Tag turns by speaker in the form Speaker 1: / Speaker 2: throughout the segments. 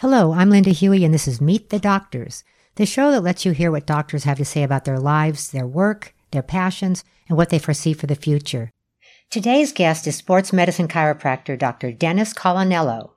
Speaker 1: Hello, I'm Linda Huey, and this is Meet the Doctors, the show that lets you hear what doctors have to say about their lives, their work, their passions, and what they foresee for the future. Today's guest is sports medicine chiropractor Dr. Dennis Colonello.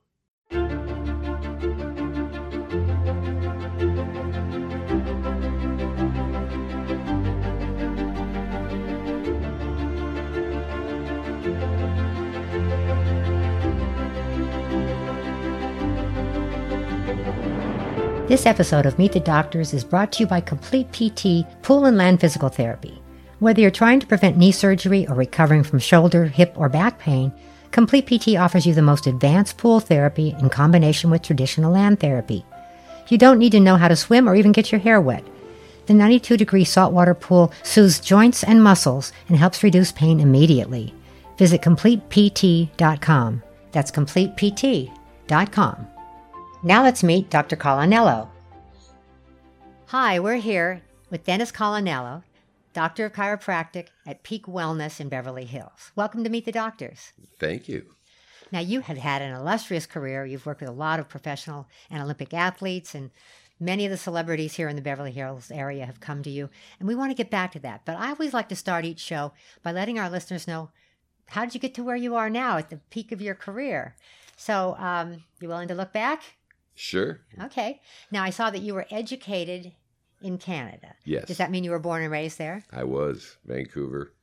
Speaker 1: This episode of Meet the Doctors is brought to you by Complete PT Pool and Land Physical Therapy. Whether you're trying to prevent knee surgery or recovering from shoulder, hip, or back pain, Complete PT offers you the most advanced pool therapy in combination with traditional land therapy. You don't need to know how to swim or even get your hair wet. The 92 degree saltwater pool soothes joints and muscles and helps reduce pain immediately. Visit CompletePT.com. That's CompletePT.com. Now let's meet Dr. Colonello. Hi, we're here with Dennis Colonello, Doctor of Chiropractic at Peak Wellness in Beverly Hills. Welcome to Meet the Doctors.
Speaker 2: Thank you.
Speaker 1: Now, you have had an illustrious career. You've worked with a lot of professional and Olympic athletes, and many of the celebrities here in the Beverly Hills area have come to you. And we want to get back to that. But I always like to start each show by letting our listeners know how did you get to where you are now at the peak of your career? So, um, you willing to look back?
Speaker 2: Sure.
Speaker 1: Okay. Now I saw that you were educated in Canada.
Speaker 2: Yes.
Speaker 1: Does that mean you were born and raised there?
Speaker 2: I was Vancouver.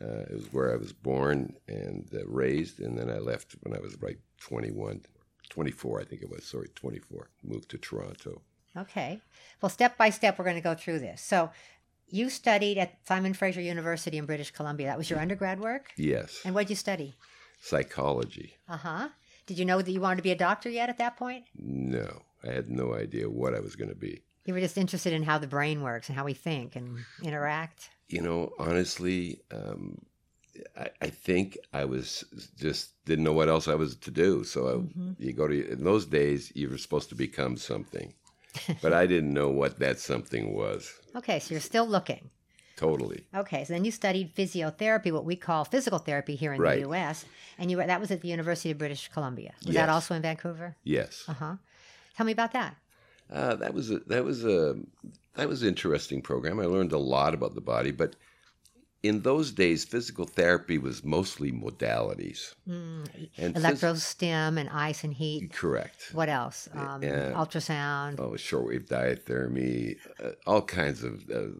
Speaker 2: Uh, it was where I was born and uh, raised, and then I left when I was like 21, 24, I think it was. Sorry, 24. Moved to Toronto.
Speaker 1: Okay. Well, step by step, we're going to go through this. So, you studied at Simon Fraser University in British Columbia. That was your undergrad work?
Speaker 2: Yes.
Speaker 1: And what did you study?
Speaker 2: Psychology.
Speaker 1: Uh huh. Did you know that you wanted to be a doctor yet at that point?
Speaker 2: No, I had no idea what I was going to be.
Speaker 1: You were just interested in how the brain works and how we think and interact.
Speaker 2: You know, honestly, um, I, I, think I was just didn't know what else I was to do. So I, mm-hmm. you go to in those days, you were supposed to become something, but I didn't know what that something was.
Speaker 1: Okay, so you're still looking.
Speaker 2: Totally.
Speaker 1: Okay, so then you studied physiotherapy, what we call physical therapy here in
Speaker 2: right.
Speaker 1: the U.S., and you were, that was at the University of British Columbia. Was
Speaker 2: yes.
Speaker 1: that also in Vancouver?
Speaker 2: Yes.
Speaker 1: Uh huh. Tell me about that.
Speaker 2: Uh, that was a that was a that was an interesting program. I learned a lot about the body, but in those days, physical therapy was mostly modalities.
Speaker 1: Mm. And Electrostim and ice and heat.
Speaker 2: Correct.
Speaker 1: What else? Um, uh, ultrasound.
Speaker 2: Oh, shortwave diathermy, uh, all kinds of, of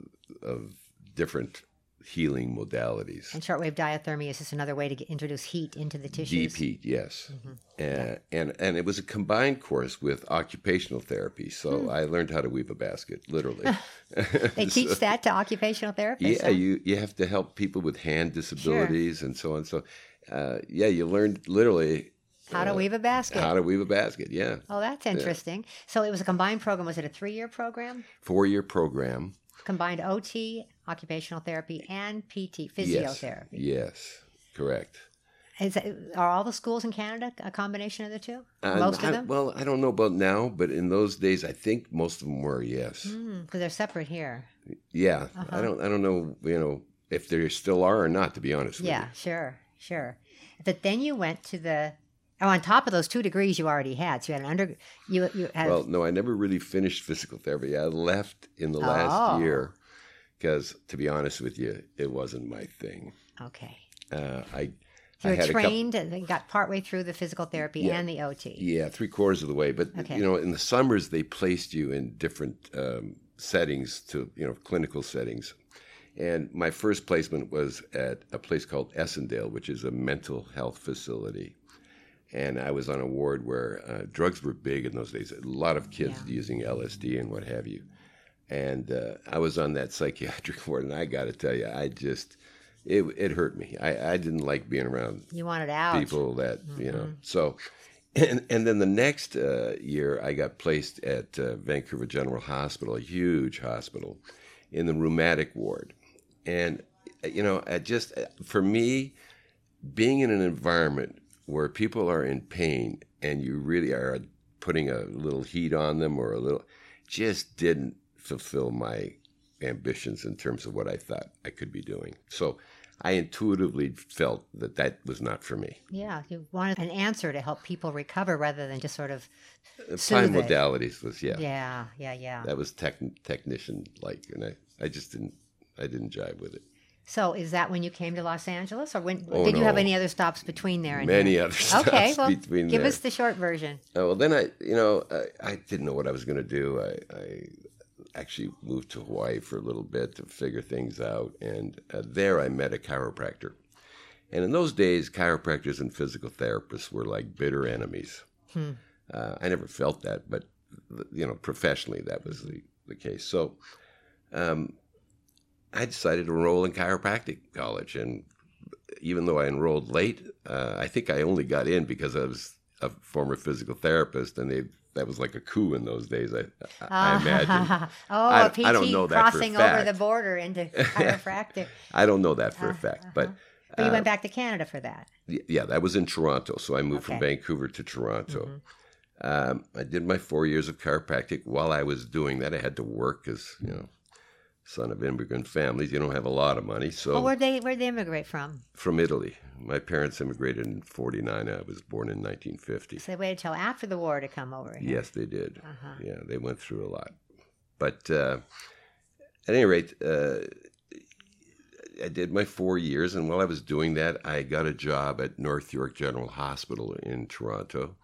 Speaker 2: different healing modalities.
Speaker 1: And shortwave diathermy is just another way to get, introduce heat into the tissues.
Speaker 2: Deep heat, yes. Mm-hmm. And, and and it was a combined course with occupational therapy. So hmm. I learned how to weave a basket, literally.
Speaker 1: they so, teach that to occupational therapists.
Speaker 2: Yeah, huh? you you have to help people with hand disabilities sure. and so on. So uh, yeah, you learned literally
Speaker 1: how to uh, weave a basket.
Speaker 2: How to weave a basket, yeah.
Speaker 1: Oh, that's interesting. Yeah. So it was a combined program. Was it a three year program?
Speaker 2: Four year program.
Speaker 1: Combined OT, occupational therapy, and PT, physiotherapy.
Speaker 2: Yes, yes correct.
Speaker 1: Is it, are all the schools in Canada a combination of the two?
Speaker 2: Uh,
Speaker 1: most
Speaker 2: I,
Speaker 1: of them?
Speaker 2: Well, I don't know about now, but in those days, I think most of them were. Yes,
Speaker 1: because mm, they're separate here.
Speaker 2: Yeah, uh-huh. I don't. I don't know. You know, if there still are or not. To be honest.
Speaker 1: Yeah, sure, sure. But then you went to the. Oh, on top of those two degrees you already had, so you had an under. You you had.
Speaker 2: Well, no, I never really finished physical therapy. I left in the last
Speaker 1: oh.
Speaker 2: year because, to be honest with you, it wasn't my thing.
Speaker 1: Okay.
Speaker 2: Uh, I
Speaker 1: you were trained couple, and got partway through the physical therapy
Speaker 2: yeah,
Speaker 1: and the OT.
Speaker 2: Yeah, three quarters of the way. But okay. you know, in the summers they placed you in different um, settings to you know clinical settings. And my first placement was at a place called Essondale, which is a mental health facility. And I was on a ward where uh, drugs were big in those days. A lot of kids yeah. using LSD and what have you. And uh, I was on that psychiatric ward, and I got to tell you, I just it it hurt me. I, I didn't like being around.
Speaker 1: You wanted out
Speaker 2: people that mm-hmm. you know. Mm-hmm. So, and and then the next uh, year, I got placed at uh, Vancouver General Hospital, a huge hospital, in the rheumatic ward, and you know, I just for me, being in an environment where people are in pain and you really are putting a little heat on them or a little, just didn't fulfill my ambitions in terms of what I thought I could be doing. So I intuitively felt that that was not for me.
Speaker 1: Yeah, you wanted an answer to help people recover rather than just sort of uh,
Speaker 2: Applying modalities was yeah.
Speaker 1: Yeah, yeah, yeah.
Speaker 2: That was tech, technician like, and I, I just didn't I didn't jive with it.
Speaker 1: So is that when you came to Los Angeles, or when oh, did you have any other stops between there? And
Speaker 2: Many
Speaker 1: here?
Speaker 2: other stops okay, well, between
Speaker 1: give
Speaker 2: there.
Speaker 1: us the short version.
Speaker 2: Oh, well, then I, you know, I, I didn't know what I was going to do. I, I, actually moved to Hawaii for a little bit to figure things out, and uh, there I met a chiropractor. And in those days, chiropractors and physical therapists were like bitter enemies. Hmm. Uh, I never felt that, but you know, professionally, that was the, the case. So, um, I decided to enroll in chiropractic college, and even though I enrolled late, uh, I think I only got in because I was a former physical therapist, and they that was like a coup in those days. I, I imagine.
Speaker 1: oh, I, a PT I don't know that crossing over the border into chiropractic.
Speaker 2: I don't know that for uh, a fact, uh-huh. but.
Speaker 1: But you went uh, back to Canada for that.
Speaker 2: Yeah, that was in Toronto. So I moved okay. from Vancouver to Toronto. Mm-hmm. Um, I did my four years of chiropractic. While I was doing that, I had to work because you know son of immigrant families. You don't have a lot of money, so.
Speaker 1: Well, where they where they immigrate from?
Speaker 2: From Italy. My parents immigrated in '49. I was born in 1950.
Speaker 1: So they waited till after the war to come over. Here.
Speaker 2: Yes, they did. Uh-huh. Yeah, they went through a lot. But uh, at any rate, uh, I did my four years, and while I was doing that, I got a job at North York General Hospital in Toronto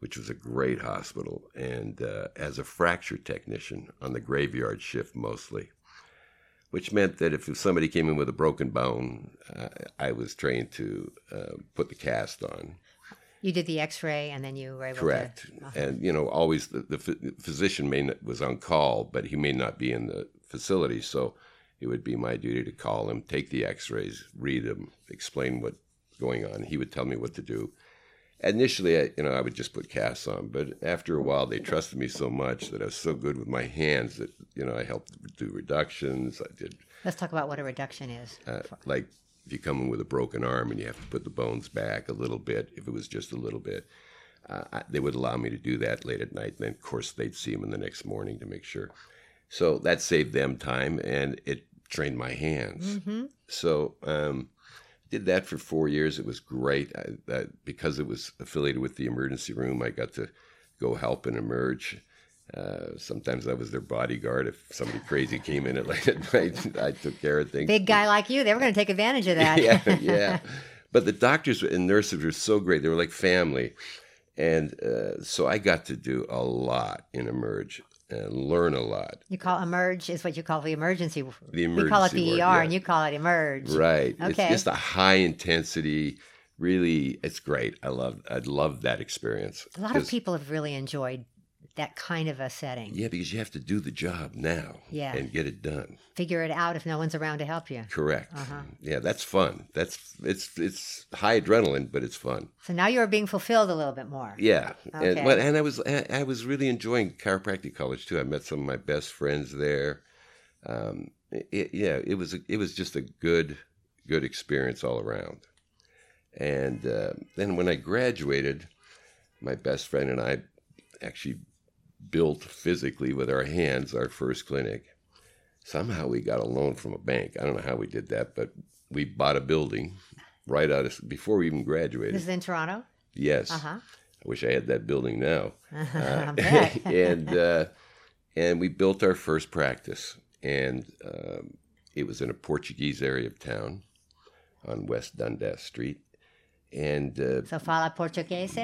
Speaker 2: which was a great hospital, and uh, as a fracture technician on the graveyard shift mostly which meant that if somebody came in with a broken bone, uh, I was trained to uh, put the cast on.
Speaker 1: You did the X-ray, and then you were able
Speaker 2: correct.
Speaker 1: to.
Speaker 2: Correct, uh-huh. and you know, always the, the physician may not, was on call, but he may not be in the facility, so it would be my duty to call him, take the X-rays, read them, explain what's going on. He would tell me what to do, initially, I, you know, I would just put casts on, but after a while, they trusted me so much that I was so good with my hands that you know I helped do reductions. I did.
Speaker 1: Let's talk about what a reduction is.
Speaker 2: Uh, like if you come in with a broken arm and you have to put the bones back a little bit, if it was just a little bit, uh, they would allow me to do that late at night. And then, of course, they'd see them in the next morning to make sure. So that saved them time and it trained my hands. Mm-hmm. So. Um, did that for four years. It was great I, I, because it was affiliated with the emergency room. I got to go help and emerge. Uh, sometimes I was their bodyguard. If somebody crazy came in at late at night, I took care of things.
Speaker 1: Big guy like you, they were going to take advantage of that.
Speaker 2: yeah, yeah. But the doctors and nurses were so great. They were like family. And uh, so I got to do a lot in Emerge and learn a lot.
Speaker 1: You call emerge is what you call the emergency.
Speaker 2: The emergency.
Speaker 1: We call it the
Speaker 2: word,
Speaker 1: ER, yeah. and you call it emerge.
Speaker 2: Right. Okay. It's just a high intensity. Really, it's great. I love. I love that experience.
Speaker 1: A lot of people have really enjoyed that kind of a setting.
Speaker 2: Yeah, because you have to do the job now.
Speaker 1: Yeah.
Speaker 2: And get it done.
Speaker 1: Figure it out if no one's around to help you.
Speaker 2: Correct. Uh-huh. Yeah, that's fun. That's it's it's high adrenaline, but it's fun.
Speaker 1: So now you are being fulfilled a little bit more.
Speaker 2: Yeah. Okay. And, and I was I was really enjoying chiropractic college too. I met some of my best friends there. Um, it, yeah, it was a, it was just a good good experience all around. And uh, then when I graduated, my best friend and I actually built physically with our hands our first clinic. Somehow we got a loan from a bank. I don't know how we did that, but we bought a building right out of before we even graduated.
Speaker 1: This is in Toronto.
Speaker 2: Yes. Uh-huh. I wish I had that building now. Uh, and uh, and we built our first practice, and um, it was in a Portuguese area of town on West Dundas Street. And uh,
Speaker 1: so fala portuguese?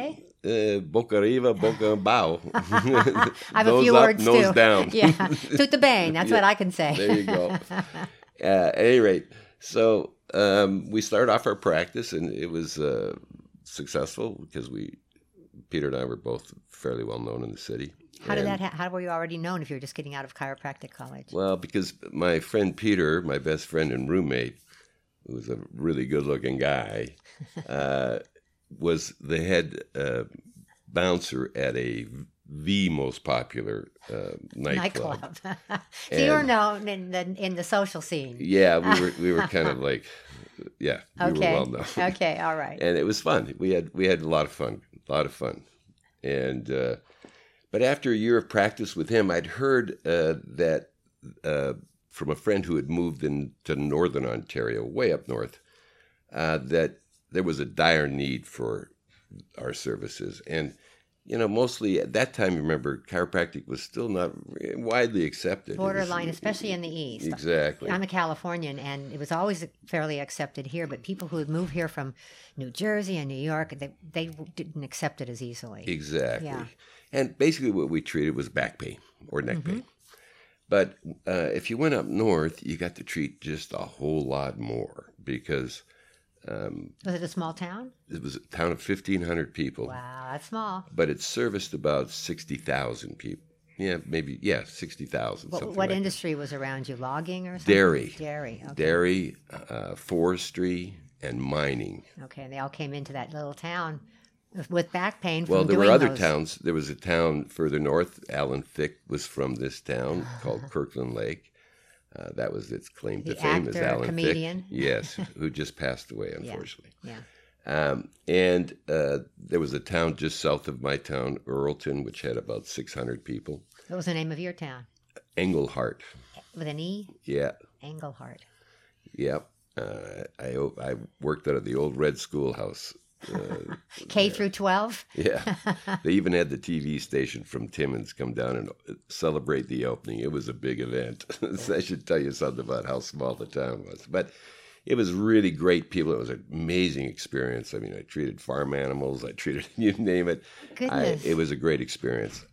Speaker 2: Uh, boca arriba, boca bow.
Speaker 1: I have a few
Speaker 2: up,
Speaker 1: words
Speaker 2: nose
Speaker 1: too.
Speaker 2: down.
Speaker 1: yeah, tudo bem. That's yeah. what I can say.
Speaker 2: there you go. Uh, at any rate, so um, we started off our practice, and it was uh, successful because we, Peter and I, were both fairly well known in the city.
Speaker 1: How did that? Ha- how were you already known if you were just getting out of chiropractic college?
Speaker 2: Well, because my friend Peter, my best friend and roommate, who was a really good-looking guy, uh, was the head uh, bouncer at a the most popular uh, nightclub.
Speaker 1: nightclub. so you were known in the in the social scene.
Speaker 2: Yeah, we were we were kind of like, yeah, we
Speaker 1: okay.
Speaker 2: were well known.
Speaker 1: okay, all right.
Speaker 2: And it was fun. We had we had a lot of fun, a lot of fun, and uh, but after a year of practice with him, I'd heard uh, that uh, from a friend who had moved into northern Ontario, way up north, uh, that there was a dire need for our services. And, you know, mostly at that time, remember, chiropractic was still not widely accepted.
Speaker 1: Borderline, was, especially in the East.
Speaker 2: Exactly.
Speaker 1: I'm a Californian, and it was always fairly accepted here, but people who had moved here from New Jersey and New York, they, they didn't accept it as easily.
Speaker 2: Exactly. Yeah. And basically, what we treated was back pain or neck mm-hmm. pain. But uh, if you went up north, you got to treat just a whole lot more because
Speaker 1: um, was it a small town?
Speaker 2: It was a town of 1,500 people.
Speaker 1: Wow, that's small.
Speaker 2: But it serviced about 60,000 people. Yeah, maybe, yeah, 60,000.
Speaker 1: What, what like industry that. was around you? Logging or
Speaker 2: something? Dairy.
Speaker 1: Dairy, okay.
Speaker 2: Dairy, uh, forestry, and mining.
Speaker 1: Okay, and they all came into that little town with back pain.
Speaker 2: well, there
Speaker 1: were
Speaker 2: other
Speaker 1: those.
Speaker 2: towns. There was a town further north. Alan Thicke was from this town called Kirkland Lake. Uh, that was its claim
Speaker 1: the
Speaker 2: to fame
Speaker 1: actor,
Speaker 2: as Alan
Speaker 1: comedian.
Speaker 2: Thicke. Yes, who just passed away, unfortunately.
Speaker 1: Yeah.
Speaker 2: yeah. Um, and uh, there was a town just south of my town, Earlton, which had about 600 people.
Speaker 1: What was the name of your town?
Speaker 2: Englehart.
Speaker 1: With an E?
Speaker 2: Yeah.
Speaker 1: Englehart.
Speaker 2: Yep. Uh, I, I worked out of the old Red Schoolhouse
Speaker 1: uh, K through 12?
Speaker 2: Yeah. they even had the TV station from Timmins come down and celebrate the opening. It was a big event. I should tell you something about how small the town was. But it was really great people. It was an amazing experience. I mean, I treated farm animals, I treated you name it.
Speaker 1: Goodness.
Speaker 2: I, it was a great experience.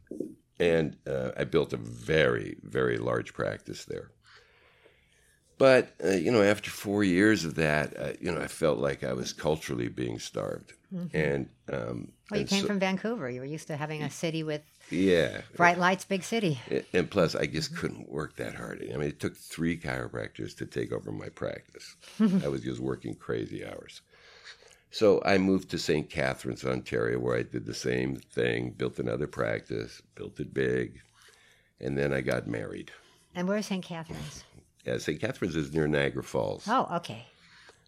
Speaker 2: And uh, I built a very, very large practice there. But uh, you know, after four years of that, uh, you know, I felt like I was culturally being starved. Mm-hmm. And um,
Speaker 1: well, you
Speaker 2: and
Speaker 1: came so, from Vancouver. You were used to having a city with
Speaker 2: yeah
Speaker 1: bright lights, big city.
Speaker 2: And plus, I just couldn't work that hard. I mean, it took three chiropractors to take over my practice. I was just working crazy hours. So I moved to St. Catharines, Ontario, where I did the same thing, built another practice, built it big, and then I got married.
Speaker 1: And where's St. Catharines?
Speaker 2: Yeah, St. Catharines is near Niagara Falls.
Speaker 1: Oh, okay.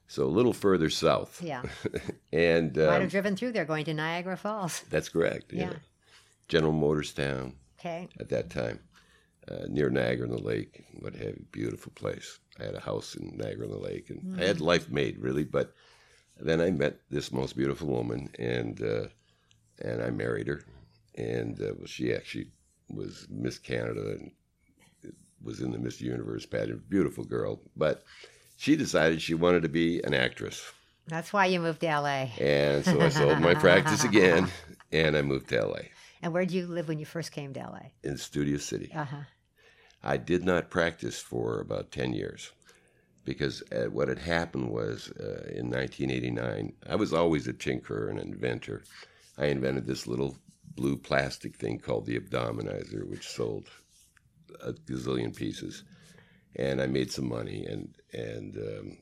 Speaker 2: So a little further south.
Speaker 1: Yeah.
Speaker 2: and
Speaker 1: um, might have driven through there going to Niagara Falls.
Speaker 2: That's correct. Yeah. yeah. General Motors town.
Speaker 1: Okay.
Speaker 2: At that time, uh, near Niagara on the Lake, what have you, beautiful place. I had a house in Niagara on the Lake, and mm-hmm. I had mm. life made really. But then I met this most beautiful woman, and uh, and I married her, and uh, well, she actually was Miss Canada and was in the Miss Universe pageant. Beautiful girl, but she decided she wanted to be an actress.
Speaker 1: That's why you moved to LA.
Speaker 2: And so I sold my practice again, and I moved to LA.
Speaker 1: And where did you live when you first came to LA?
Speaker 2: In Studio City.
Speaker 1: Uh huh.
Speaker 2: I did not practice for about ten years because uh, what had happened was uh, in 1989, I was always a tinkerer and inventor. I invented this little blue plastic thing called the abdominizer, which sold a gazillion pieces, and I made some money, and and um,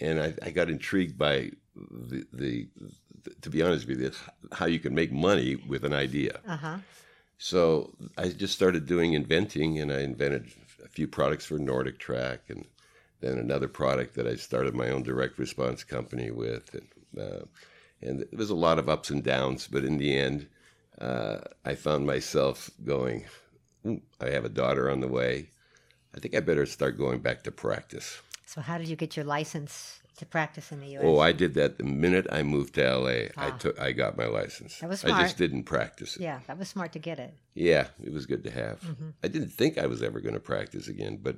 Speaker 2: and I, I, got intrigued by the, the, the, to be honest with you, how you can make money with an idea.
Speaker 1: Uh-huh.
Speaker 2: So I just started doing inventing, and I invented a few products for Nordic Track, and then another product that I started my own direct response company with, and uh, and there was a lot of ups and downs, but in the end, uh, I found myself going, I have a daughter on the way. I think I better start going back to practice.
Speaker 1: So, how did you get your license to practice in the U.S.?
Speaker 2: Oh, I did that the minute I moved to L.A. Ah. I took, I got my license.
Speaker 1: That was smart.
Speaker 2: I just didn't practice it.
Speaker 1: Yeah, that was smart to get it.
Speaker 2: Yeah, it was good to have. Mm-hmm. I didn't think I was ever going to practice again, but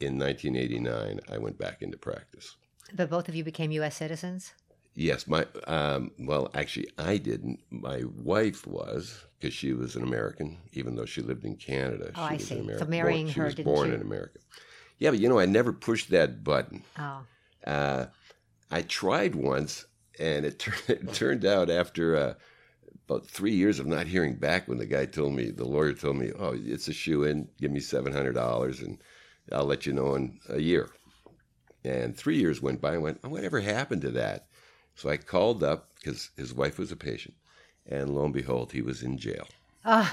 Speaker 2: in 1989, I went back into practice.
Speaker 1: But both of you became U.S. citizens.
Speaker 2: Yes, my um, well, actually, I didn't. My wife was because she was an American, even though she lived in Canada.
Speaker 1: Oh,
Speaker 2: she
Speaker 1: I see.
Speaker 2: American,
Speaker 1: so marrying
Speaker 2: born,
Speaker 1: her,
Speaker 2: she was born
Speaker 1: you?
Speaker 2: in America. Yeah, but you know, I never pushed that button.
Speaker 1: Oh.
Speaker 2: Uh, I tried once, and it, it turned out after uh, about three years of not hearing back, when the guy told me, the lawyer told me, "Oh, it's a shoe in. Give me seven hundred dollars, and I'll let you know in a year." And three years went by. I went, oh, "Whatever happened to that?" So I called up because his wife was a patient, and lo and behold, he was in jail.
Speaker 1: Oh.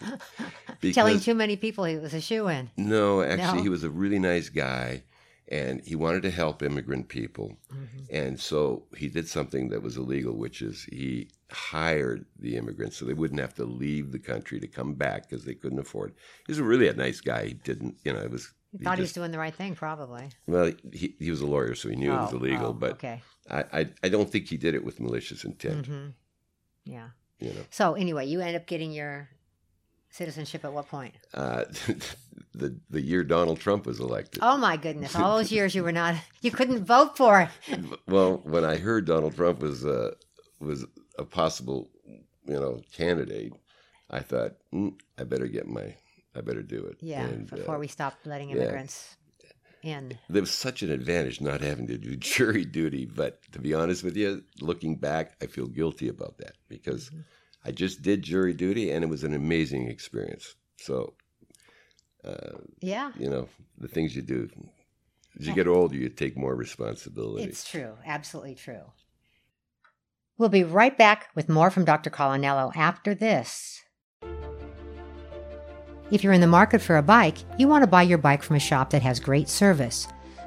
Speaker 1: Telling too many people he was a shoe in.
Speaker 2: No, actually, no? he was a really nice guy, and he wanted to help immigrant people. Mm-hmm. And so he did something that was illegal, which is he hired the immigrants so they wouldn't have to leave the country to come back because they couldn't afford. He was really a nice guy. He didn't, you know, it was
Speaker 1: He thought he, was doing the right thing, probably.
Speaker 2: Well, he, he was a lawyer, so he knew
Speaker 1: oh,
Speaker 2: it was illegal.
Speaker 1: oh,
Speaker 2: but
Speaker 1: okay.
Speaker 2: I, I I don't think he did it with malicious intent.
Speaker 1: hmm Yeah.
Speaker 2: You know,
Speaker 1: So anyway, you end up getting your citizenship at what point?
Speaker 2: uh, the the year Donald Trump was elected.
Speaker 1: Oh my goodness! All those years you were not, you couldn't vote for it.
Speaker 2: Well, when I heard Donald Trump was uh, was a possible you know candidate, I thought mm, I better get my I better do it.
Speaker 1: Yeah,
Speaker 2: And, uh,
Speaker 1: before we stop letting
Speaker 2: yeah.
Speaker 1: immigrants in.
Speaker 2: there was such an advantage not having to do jury duty. But to be honest with you, looking back, I feel guilty about that because
Speaker 1: Mm-hmm.
Speaker 2: I just did jury duty and it was an amazing experience. So, uh,
Speaker 1: Yeah,
Speaker 2: you know, the things you do. As you get older, you take more responsibility.
Speaker 1: it's true. Absolutely true. We'll be right back with more from Dr. Colonello after this. If you're in the market for a bike, you want to buy your bike from a shop that has great service.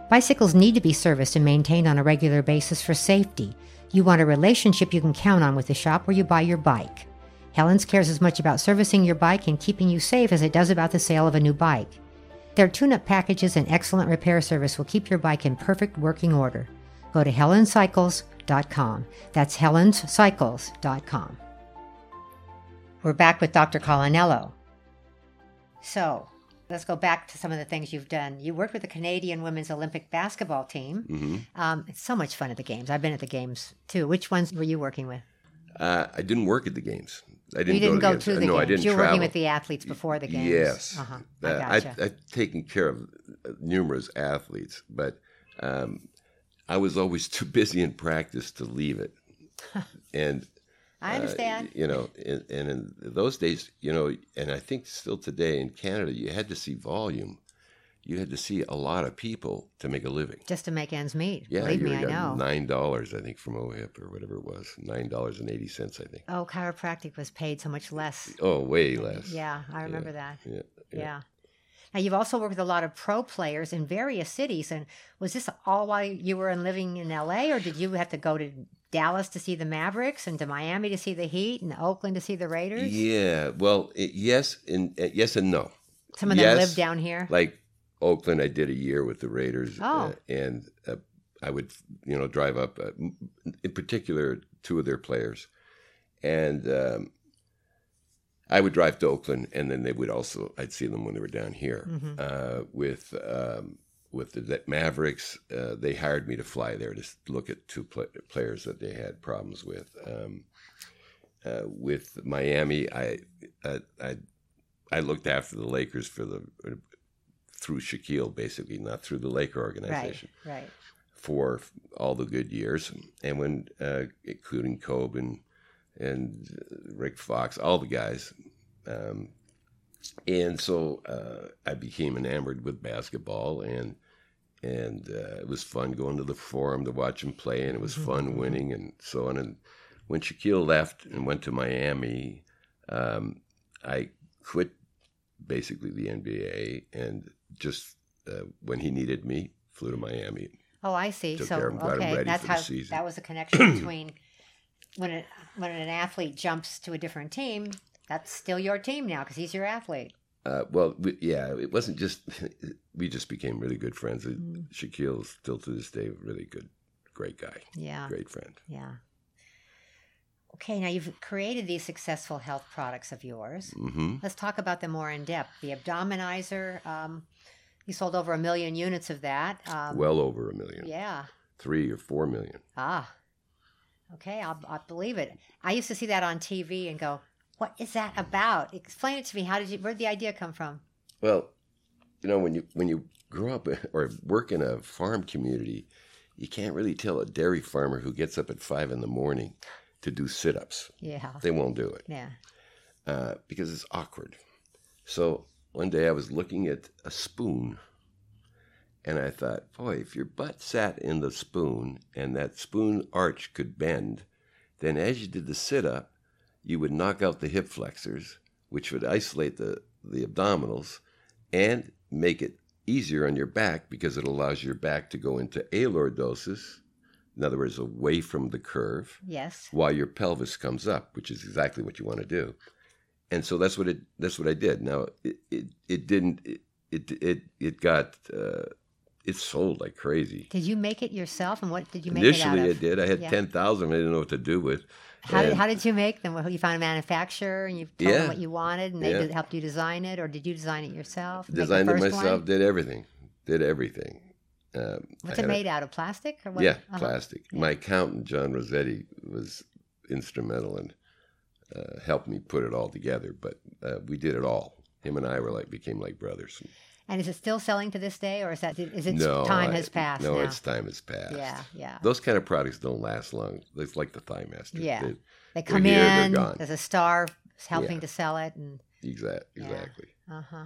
Speaker 1: Bicycles need to be serviced and maintained on a regular basis for safety. You want a relationship you can count on with the shop where you buy your bike. Helen's cares as much about servicing your bike and keeping you safe as it does about the sale of a new bike. Their tune up packages and excellent repair service will keep your bike in perfect working order. Go to helenscycles.com. That's helenscycles.com. We're back with Dr. Colonello. So, let's go back to some of the things you've done. You worked with the Canadian women's Olympic basketball team.
Speaker 2: hmm
Speaker 1: Um, it's so much fun at the games. I've been at the games too. Which ones were you working with?
Speaker 2: Uh, I didn't work at the games. I didn't
Speaker 1: you didn't
Speaker 2: go,
Speaker 1: go,
Speaker 2: to,
Speaker 1: to
Speaker 2: the
Speaker 1: the
Speaker 2: games.
Speaker 1: games.
Speaker 2: No, I didn't
Speaker 1: you were
Speaker 2: travel.
Speaker 1: working with the athletes before the games.
Speaker 2: Yes.
Speaker 1: Uh-huh.
Speaker 2: Uh,
Speaker 1: I gotcha.
Speaker 2: I, I've taken care of uh, numerous athletes, but um, I was always too busy in practice to leave it. and
Speaker 1: I
Speaker 2: uh,
Speaker 1: understand.
Speaker 2: you know, and, and in those days, you know, and I think still today in Canada, you had to see volume. You had to see a lot of people to make a living.
Speaker 1: Just to make ends meet.
Speaker 2: Yeah,
Speaker 1: Believe me, I
Speaker 2: got
Speaker 1: know.
Speaker 2: nine dollars, I think, from OHIP or whatever it was, nine dollars and eighty cents, I think.
Speaker 1: Oh, chiropractic was paid so much less.
Speaker 2: Oh, way less.
Speaker 1: Yeah, I remember that.
Speaker 2: yeah,
Speaker 1: Yeah.
Speaker 2: yeah.
Speaker 1: Now you've also worked with a lot of pro players in various cities, and was this all while you were living in LA, or did you have to go to Dallas to see the Mavericks and to Miami to see the Heat and Oakland to see the Raiders?
Speaker 2: Yeah, well, it, yes, and uh, yes and no.
Speaker 1: Some of them live down here.
Speaker 2: Like Oakland, I did a year with the Raiders,
Speaker 1: Oh.
Speaker 2: uh, and uh, I would, you know, drive up. Uh, in particular, two of their players, and um, I would drive to Oakland, and then they would also. I'd see them when they were down here
Speaker 1: Mhm.
Speaker 2: uh, with um, with the Mavericks. Uh, they hired me to fly there to look at two pla players that they had problems with. Um, uh, with Miami, I, I I I looked after the Lakers for the through Shaquille, basically, not through the Laker
Speaker 1: Right,
Speaker 2: organization,
Speaker 1: right.
Speaker 2: for all the good years, and when uh, including Kobe and and Rick Fox, all the guys. Um, and so uh, I became enamored with basketball, and and uh, it was fun going to the forum to watch him play, and it was fun winning, and so on. And when Shaquille left and went to Miami, um, I quit basically the NBA, and just uh, when he needed me, flew to Miami.
Speaker 1: Oh, I see.
Speaker 2: Took
Speaker 1: So
Speaker 2: care of 'em
Speaker 1: okay,
Speaker 2: ready
Speaker 1: that's how
Speaker 2: season.
Speaker 1: that was a connection between when it, when an athlete jumps to a different team. That's still your team now because he's your athlete.
Speaker 2: Uh, well, we, yeah, it wasn't just we just became really good friends.
Speaker 1: Mm.
Speaker 2: Shaquille's still to this day a really good, great guy,
Speaker 1: Yeah,
Speaker 2: great friend.
Speaker 1: yeah. Okay, now you've created these successful health products of yours.
Speaker 2: hmm
Speaker 1: Let's talk about them more in depth. The Abdominizer, um, you sold over a million units of that. Um,
Speaker 2: well over a million,
Speaker 1: yeah.
Speaker 2: three or four million.
Speaker 1: Ah, okay, I'll, I'll believe it. I used to see that on TV and go, "What is that about?" Explain it to me. How did you? Where did the idea come from?
Speaker 2: Well, you know when you when you grow up or work in a farm community, you can't really tell a dairy farmer who gets up at five in the morning to do sit-ups.
Speaker 1: Yeah,
Speaker 2: They won't do it.
Speaker 1: yeah.
Speaker 2: uh, because it's awkward. So one day I was looking at a spoon and I thought, boy, if your butt sat in the spoon and that spoon arch could bend, then as you did the sit up, you would knock out the hip flexors, which would isolate the, the abdominals and make it easier on your back because it allows your back to go into alordosis, in other words, away from the curve
Speaker 1: Yes.
Speaker 2: while your pelvis comes up, which is exactly what you want to do. And so that's what it that's what I did. Now it it, it didn't it, it it it got uh, it sold like crazy.
Speaker 1: Did you make it yourself? And what did you make
Speaker 2: Initially,
Speaker 1: it out
Speaker 2: I did. I had
Speaker 1: Yeah.
Speaker 2: ten thousand. I didn't know what to do with.
Speaker 1: How did, how did you make them? Well, you found a manufacturer and you told them what you wanted, and they
Speaker 2: Yeah.
Speaker 1: did, helped you design it, or did you design it yourself?
Speaker 2: Designed it myself.
Speaker 1: one?
Speaker 2: Did everything. Did everything. Um,
Speaker 1: What's it
Speaker 2: had a-
Speaker 1: made out of? Plastic? Or what?
Speaker 2: Yeah,
Speaker 1: Uh-huh.
Speaker 2: plastic.
Speaker 1: Yeah.
Speaker 2: My accountant, John Rossetti, was instrumental in uh, helped me put it all together. But uh, we did it all. Him and I were like became like brothers.
Speaker 1: And is it still selling to this day, or is that is it
Speaker 2: no,
Speaker 1: time
Speaker 2: I-
Speaker 1: has passed
Speaker 2: No,
Speaker 1: now?
Speaker 2: its time has passed.
Speaker 1: yeah, yeah.
Speaker 2: Those kind of products don't last long. It's like the Thigh Master.
Speaker 1: Yeah.
Speaker 2: They-
Speaker 1: They come
Speaker 2: here,
Speaker 1: in.
Speaker 2: gone.
Speaker 1: There's a star helping
Speaker 2: Yeah.
Speaker 1: to sell it, and
Speaker 2: exactly,
Speaker 1: Yeah.
Speaker 2: exactly.
Speaker 1: uh huh.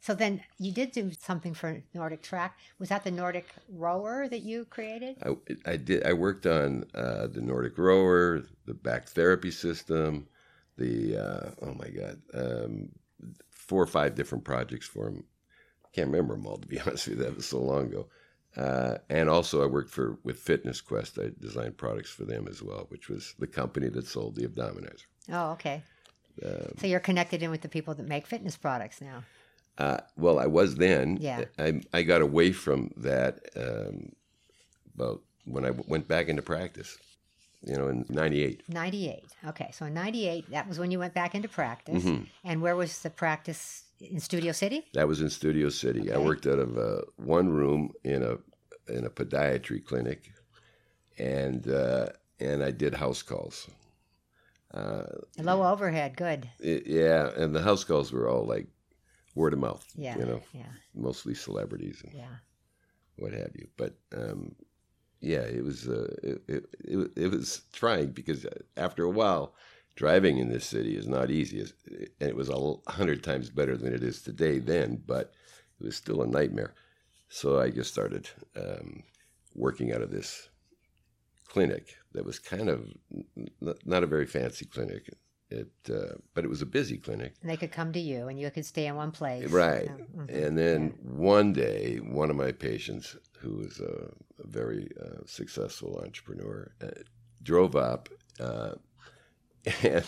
Speaker 1: So then you did do something for Nordic Track. Was that the Nordic rower that you created?
Speaker 2: I, I did. I worked on uh, the Nordic rower, the back therapy system, the uh, oh my god, um, four or five different projects for him. Can't remember them all to be honest with you. That was so long ago. Uh, and also, I worked for with Fitness Quest. I designed products for them as well, which was the company that sold the Abdominizer.
Speaker 1: Oh, okay.
Speaker 2: Um,
Speaker 1: So you're connected in with the people that make fitness products now.
Speaker 2: Uh, well, I was then.
Speaker 1: Yeah.
Speaker 2: I, I got away from that um, about when I w- went back into practice, you know, in 98.
Speaker 1: 98. Okay. So in 98, that was when you went back into practice.
Speaker 2: Mhm.
Speaker 1: And where was the practice? In Studio City?
Speaker 2: That was in Studio City. I worked out of uh, one room in a in a podiatry clinic, and uh, and I did house calls. Uh,
Speaker 1: Low overhead. Good.
Speaker 2: it- yeah, and the house calls were all like word of mouth.
Speaker 1: Yeah.
Speaker 2: you know,
Speaker 1: Yeah.
Speaker 2: mostly celebrities and
Speaker 1: Yeah.
Speaker 2: what have you. But um, yeah, it was uh, it, it, it, it was trying because after a while, driving in this city is not easy. And it was a hundred times better than it is today then, but it was still a nightmare. So I just started um, working out of this clinic that was kind of not a very fancy clinic. It, uh, but it was a busy clinic.
Speaker 1: And they could come to you and you could stay in one place.
Speaker 2: Right.
Speaker 1: Oh, mhm.
Speaker 2: And then one day, one of my patients, who was a, a very uh, successful entrepreneur, uh, drove up, uh, and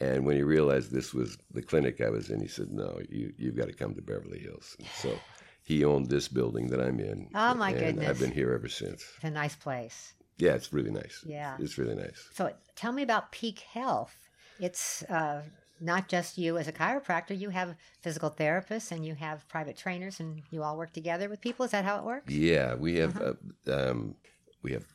Speaker 2: and when he realized this was the clinic I was in, he said, "No, you you've got to come to Beverly Hills." And so he owned this building that I'm in.
Speaker 1: Oh, my goodness.
Speaker 2: I've been here ever since.
Speaker 1: It's a nice place.
Speaker 2: Yeah, it's really nice.
Speaker 1: Yeah.
Speaker 2: it's really nice.
Speaker 1: So tell me about Peak Health. It's uh, not just you as a chiropractor. You have physical therapists and you have private trainers, and you all work together with people. Is that how it works?
Speaker 2: Yeah, we have
Speaker 1: Uh-huh.
Speaker 2: uh, um, we have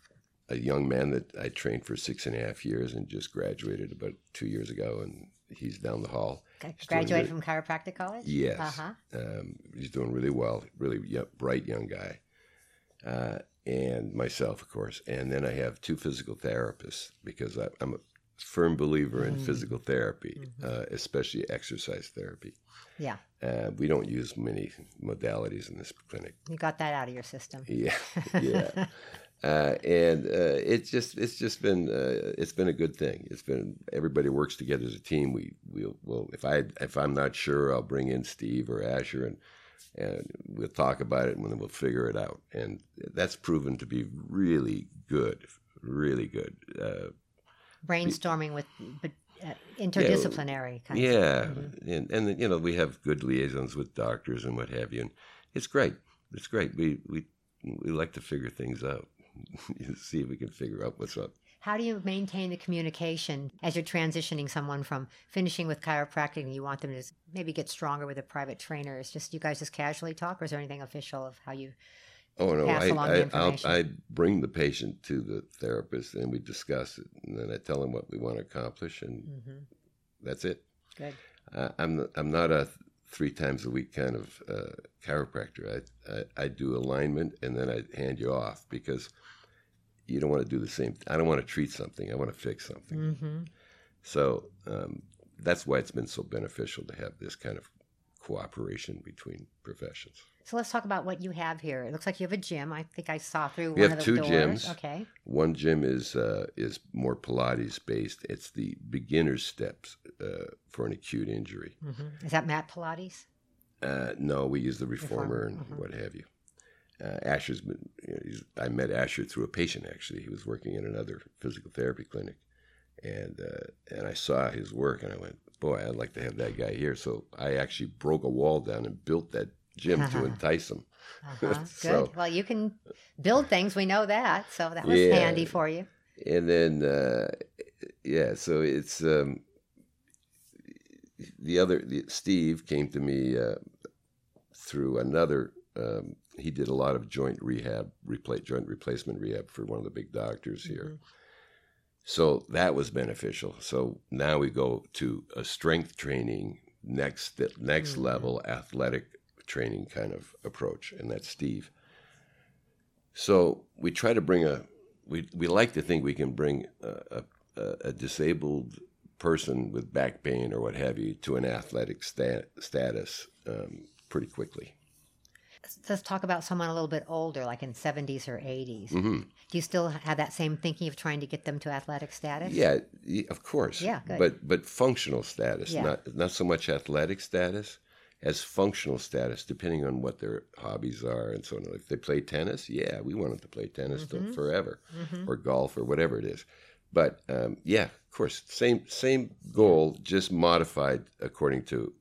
Speaker 2: a young man that I trained for six and a half years and just graduated about two years ago, and he's down the hall.
Speaker 1: Graduated from chiropractic college.
Speaker 2: Yes,
Speaker 1: Uh huh.
Speaker 2: um, he's doing really well. Really bright young guy, uh, and myself, of course. And then I have two physical therapists because I, I'm a firm believer in
Speaker 1: Mm.
Speaker 2: physical therapy,
Speaker 1: Mm-hmm.
Speaker 2: uh, especially exercise therapy.
Speaker 1: Yeah.
Speaker 2: Uh, we don't use many modalities in this clinic.
Speaker 1: You got that out of your system.
Speaker 2: Yeah, yeah. Uh, and uh, it's just it's just been uh, it's been a good thing. It's been everybody works together as a team. We we'll, well if I if I'm not sure, I'll bring in Steve or Asher and and we'll talk about it and then we'll figure it out. And that's proven to be really good, really good. Uh,
Speaker 1: Brainstorming with but, uh, interdisciplinary kind of.
Speaker 2: yeah,
Speaker 1: Mm-hmm.
Speaker 2: and and you know we have good liaisons with doctors and what have you, and it's great. It's great. We we we like to figure things out. See if we can figure out what's up.
Speaker 1: How do you maintain the communication as you're transitioning someone from finishing with chiropractic and you want them to maybe get stronger with a private trainer? Is just you guys just casually talk, or is there anything official of how you?
Speaker 2: Oh no,
Speaker 1: Pass
Speaker 2: I
Speaker 1: along
Speaker 2: I. I bring the patient to the therapist and we discuss it, and then I tell him what we want to accomplish, and
Speaker 1: hmm
Speaker 2: that's it.
Speaker 1: Good.
Speaker 2: Uh, I'm I'm not a three times a week kind of uh, chiropractor. I, I I do alignment and then I hand you off because you don't want to do the same. I don't want to treat something. I want to fix something.
Speaker 1: hmm
Speaker 2: So um, that's why it's been so beneficial to have this kind of cooperation between professions.
Speaker 1: So let's talk about what you have here. It looks like you have a gym. I think I saw through
Speaker 2: We
Speaker 1: one
Speaker 2: have
Speaker 1: of the
Speaker 2: two
Speaker 1: doors.
Speaker 2: gyms.
Speaker 1: Okay.
Speaker 2: One gym is uh, is more Pilates based. It's the beginner steps uh, for an acute injury.
Speaker 1: hmm Is that mat Pilates?
Speaker 2: Uh, no, we use the reformer, and
Speaker 1: mhm.
Speaker 2: what have you. Uh, Asher's been. You know, he's, I met Asher through a patient. Actually, he was working in another physical therapy clinic, and uh, and I saw his work, and I went, boy, I'd like to have that guy here. So I actually broke a wall down and built that gym to entice him.
Speaker 1: Uh-huh. Good. so, well, you can build things. We know that. So that was yeah. handy for you.
Speaker 2: And then, uh, yeah, so it's um, the other, the, Steve came to me uh, through another. Um, he did a lot of joint rehab, repla- joint replacement rehab for one of the big doctors here. Mm-hmm. So that was beneficial. So now we go to a strength training next next mm-hmm. level athletic training kind of approach, and that's Steve. So we try to bring a we we like to think we can bring a, a, a disabled person with back pain or what have you to an athletic stat, status um, pretty quickly
Speaker 1: let's talk about someone a little bit older, like in 70s or 80s. Mm-hmm. Do you still have that same thinking of trying to get them to athletic status?
Speaker 2: Yeah, of course.
Speaker 1: Yeah, good.
Speaker 2: But but functional status, yeah. not not so much athletic status as functional status, depending on what their hobbies are and so on. If they play tennis, yeah, we want them to play tennis mm-hmm. forever, mm-hmm. or golf or whatever it is. But um, yeah, of course, same same goal, just modified according to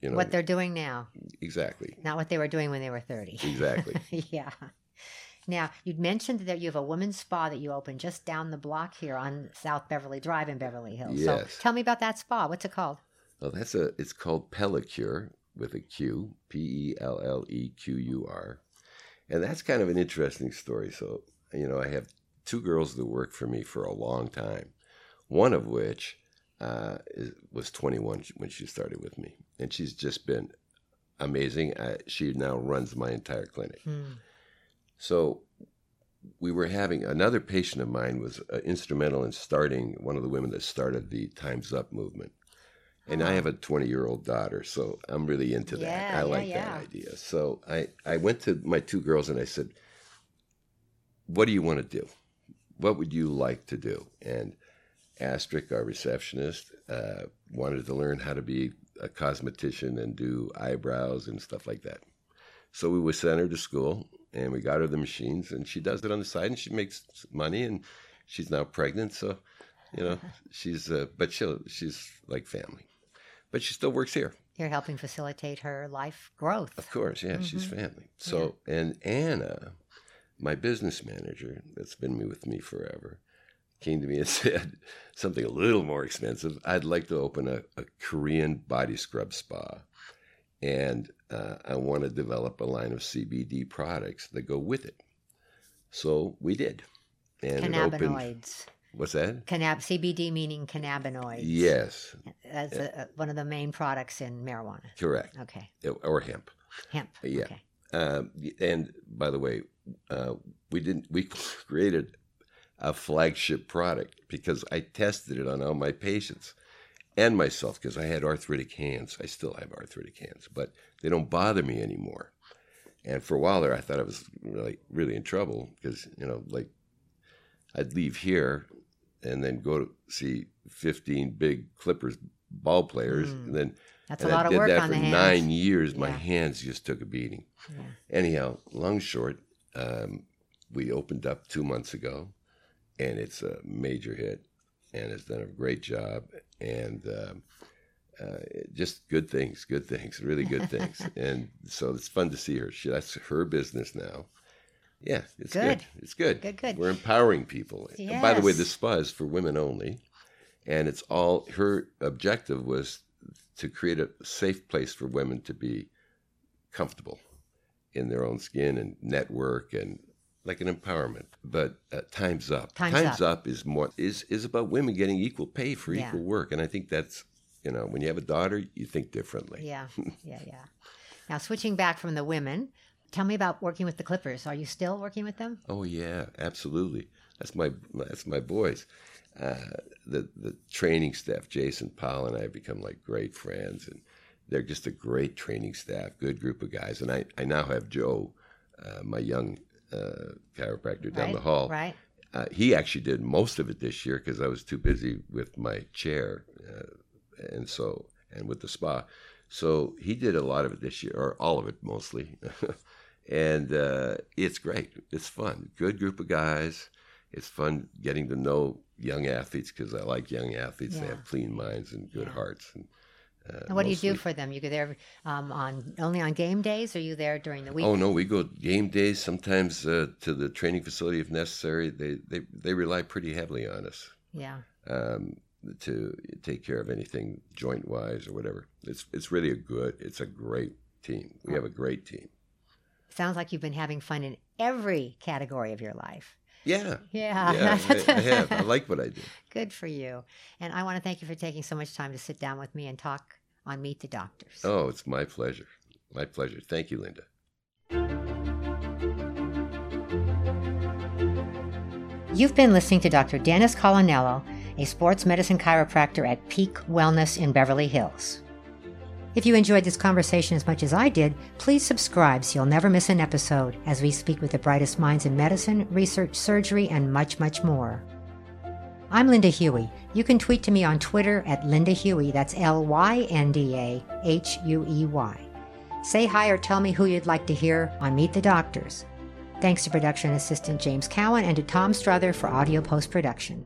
Speaker 2: you know
Speaker 1: what they're doing now.
Speaker 2: Exactly.
Speaker 1: Not what they were doing when they were 30.
Speaker 2: Exactly.
Speaker 1: yeah. Now, you'd mentioned that you have a women's spa that you opened just down the block here on South Beverly Drive in Beverly Hills.
Speaker 2: Yes.
Speaker 1: So tell me about that spa. What's it called?
Speaker 2: Well, that's a it's called Pellequr with a Q, P E L L E Q U R. And that's kind of an interesting story. So, you know, I have two girls that work for me for a long time. One of which uh, was 21 when she started with me, and she's just been amazing. Uh, she now runs my entire clinic. Hmm. So we were having another patient of mine was uh, instrumental in starting one of the women that started the Times Up movement. And I have a 20 year old daughter, so I'm really into that.
Speaker 1: Yeah,
Speaker 2: I like
Speaker 1: yeah,
Speaker 2: that idea. So I, I went to my two girls and I said, What do you want to do? What would you like to do? And Astrid, our receptionist, uh, wanted to learn how to be a cosmetician and do eyebrows and stuff like that. So we would send her to school and we got her the machines and she does it on the side and she makes money and she's now pregnant. So, you know, she's, uh, but she she's like family, but she still works here.
Speaker 1: You're helping facilitate her life growth.
Speaker 2: Of course. Yeah. Mm-hmm. She's family. So, yeah. and Anna, my business manager that's been with me forever, came to me and said something a little more expensive. I'd like to open a, a Korean body scrub spa, and uh, I want to develop a line of CBD products that go with it. So we did,
Speaker 1: and cannabinoids.
Speaker 2: What's that?
Speaker 1: Cannab CBD meaning cannabinoids.
Speaker 2: Yes,
Speaker 1: that's a, a, one of the main products in marijuana.
Speaker 2: Correct.
Speaker 1: Okay.
Speaker 2: Or hemp.
Speaker 1: Hemp.
Speaker 2: Yeah.
Speaker 1: Okay.
Speaker 2: Um, and by the way, uh, we didn't. We created a flagship product because I tested it on all my patients and myself because I had arthritic hands. I still have arthritic hands, but they don't bother me anymore. And for a while there, I thought I was really, really in trouble because, you know, like I'd leave here and then go to see 15 big Clippers ball players. Mm. And then
Speaker 1: That's
Speaker 2: and
Speaker 1: a lot
Speaker 2: I
Speaker 1: of work
Speaker 2: that
Speaker 1: on
Speaker 2: for
Speaker 1: the hands.
Speaker 2: nine years.
Speaker 1: Yeah.
Speaker 2: My hands just took a beating.
Speaker 1: Yeah.
Speaker 2: Anyhow, long short, um, we opened up two months ago and it's a major hit, and has done a great job, and um, uh, just good things, good things, really good things, and so it's fun to see her. She, that's her business now. Yeah, it's good. good. It's good.
Speaker 1: Good, good.
Speaker 2: We're empowering people.
Speaker 1: Yes.
Speaker 2: By the way, the spa is for women only, and it's all her objective was to create a safe place for women to be comfortable in their own skin and network and like an empowerment. But uh, times up.
Speaker 1: Times,
Speaker 2: times
Speaker 1: up.
Speaker 2: up. is more is is about women getting equal pay for
Speaker 1: Yeah.
Speaker 2: equal work, and I think that's you know when you have a daughter, you think differently.
Speaker 1: Yeah, yeah, yeah. Now, switching back from the women, tell me about working with the Clippers. Are you still working with them?
Speaker 2: Oh yeah, absolutely. That's my that's my boys. Uh, the the training staff, Jasen Powell and I have become like great friends, and they're just a great training staff, good group of guys. And I I now have Joe, uh, my young uh, chiropractor down
Speaker 1: right,
Speaker 2: the hall.
Speaker 1: Right.
Speaker 2: Uh, he actually did most of it this year because I was too busy with my chair, uh, and so and with the spa. So he did a lot of it this year, or all of it mostly, and uh, it's great. It's fun. Good group of guys, it's fun getting to know young athletes because I like young athletes.
Speaker 1: Yeah.
Speaker 2: They have clean minds and good
Speaker 1: Yeah.
Speaker 2: hearts. And,
Speaker 1: And what do you do for them? You go there um, on only on game days, or are you there during the week?
Speaker 2: Oh no, we go game days sometimes uh, to the training facility if necessary. They they they rely pretty heavily on us
Speaker 1: Yeah,
Speaker 2: um, to take care of anything joint wise or whatever. It's it's really a good. It's a great team. We have a great team.
Speaker 1: sounds like you've been having fun in every category of your life.
Speaker 2: Yeah.
Speaker 1: Yeah,
Speaker 2: Yeah, I, I have. I like what I do.
Speaker 1: Good for you. And I want to thank you for taking so much time to sit down with me and talk on Meet the Doctors.
Speaker 2: Oh, it's my pleasure. My pleasure. Thank you, Lynda.
Speaker 1: You've been listening to Dr. Dennis Colonello, a sports medicine chiropractor at Peak Wellness in Beverly Hills. If you enjoyed this conversation as much as I did, please subscribe so you'll never miss an episode as we speak with the brightest minds in medicine, research, surgery, and much, much more. I'm Lynda Huey. You can tweet to me on Twitter at Lynda Huey. That's L Y N D A H U E Y. Say hi or tell me who you'd like to hear on Meet the Doctors. Thanks to production assistant James Cowan and to Tom Struther for audio post production.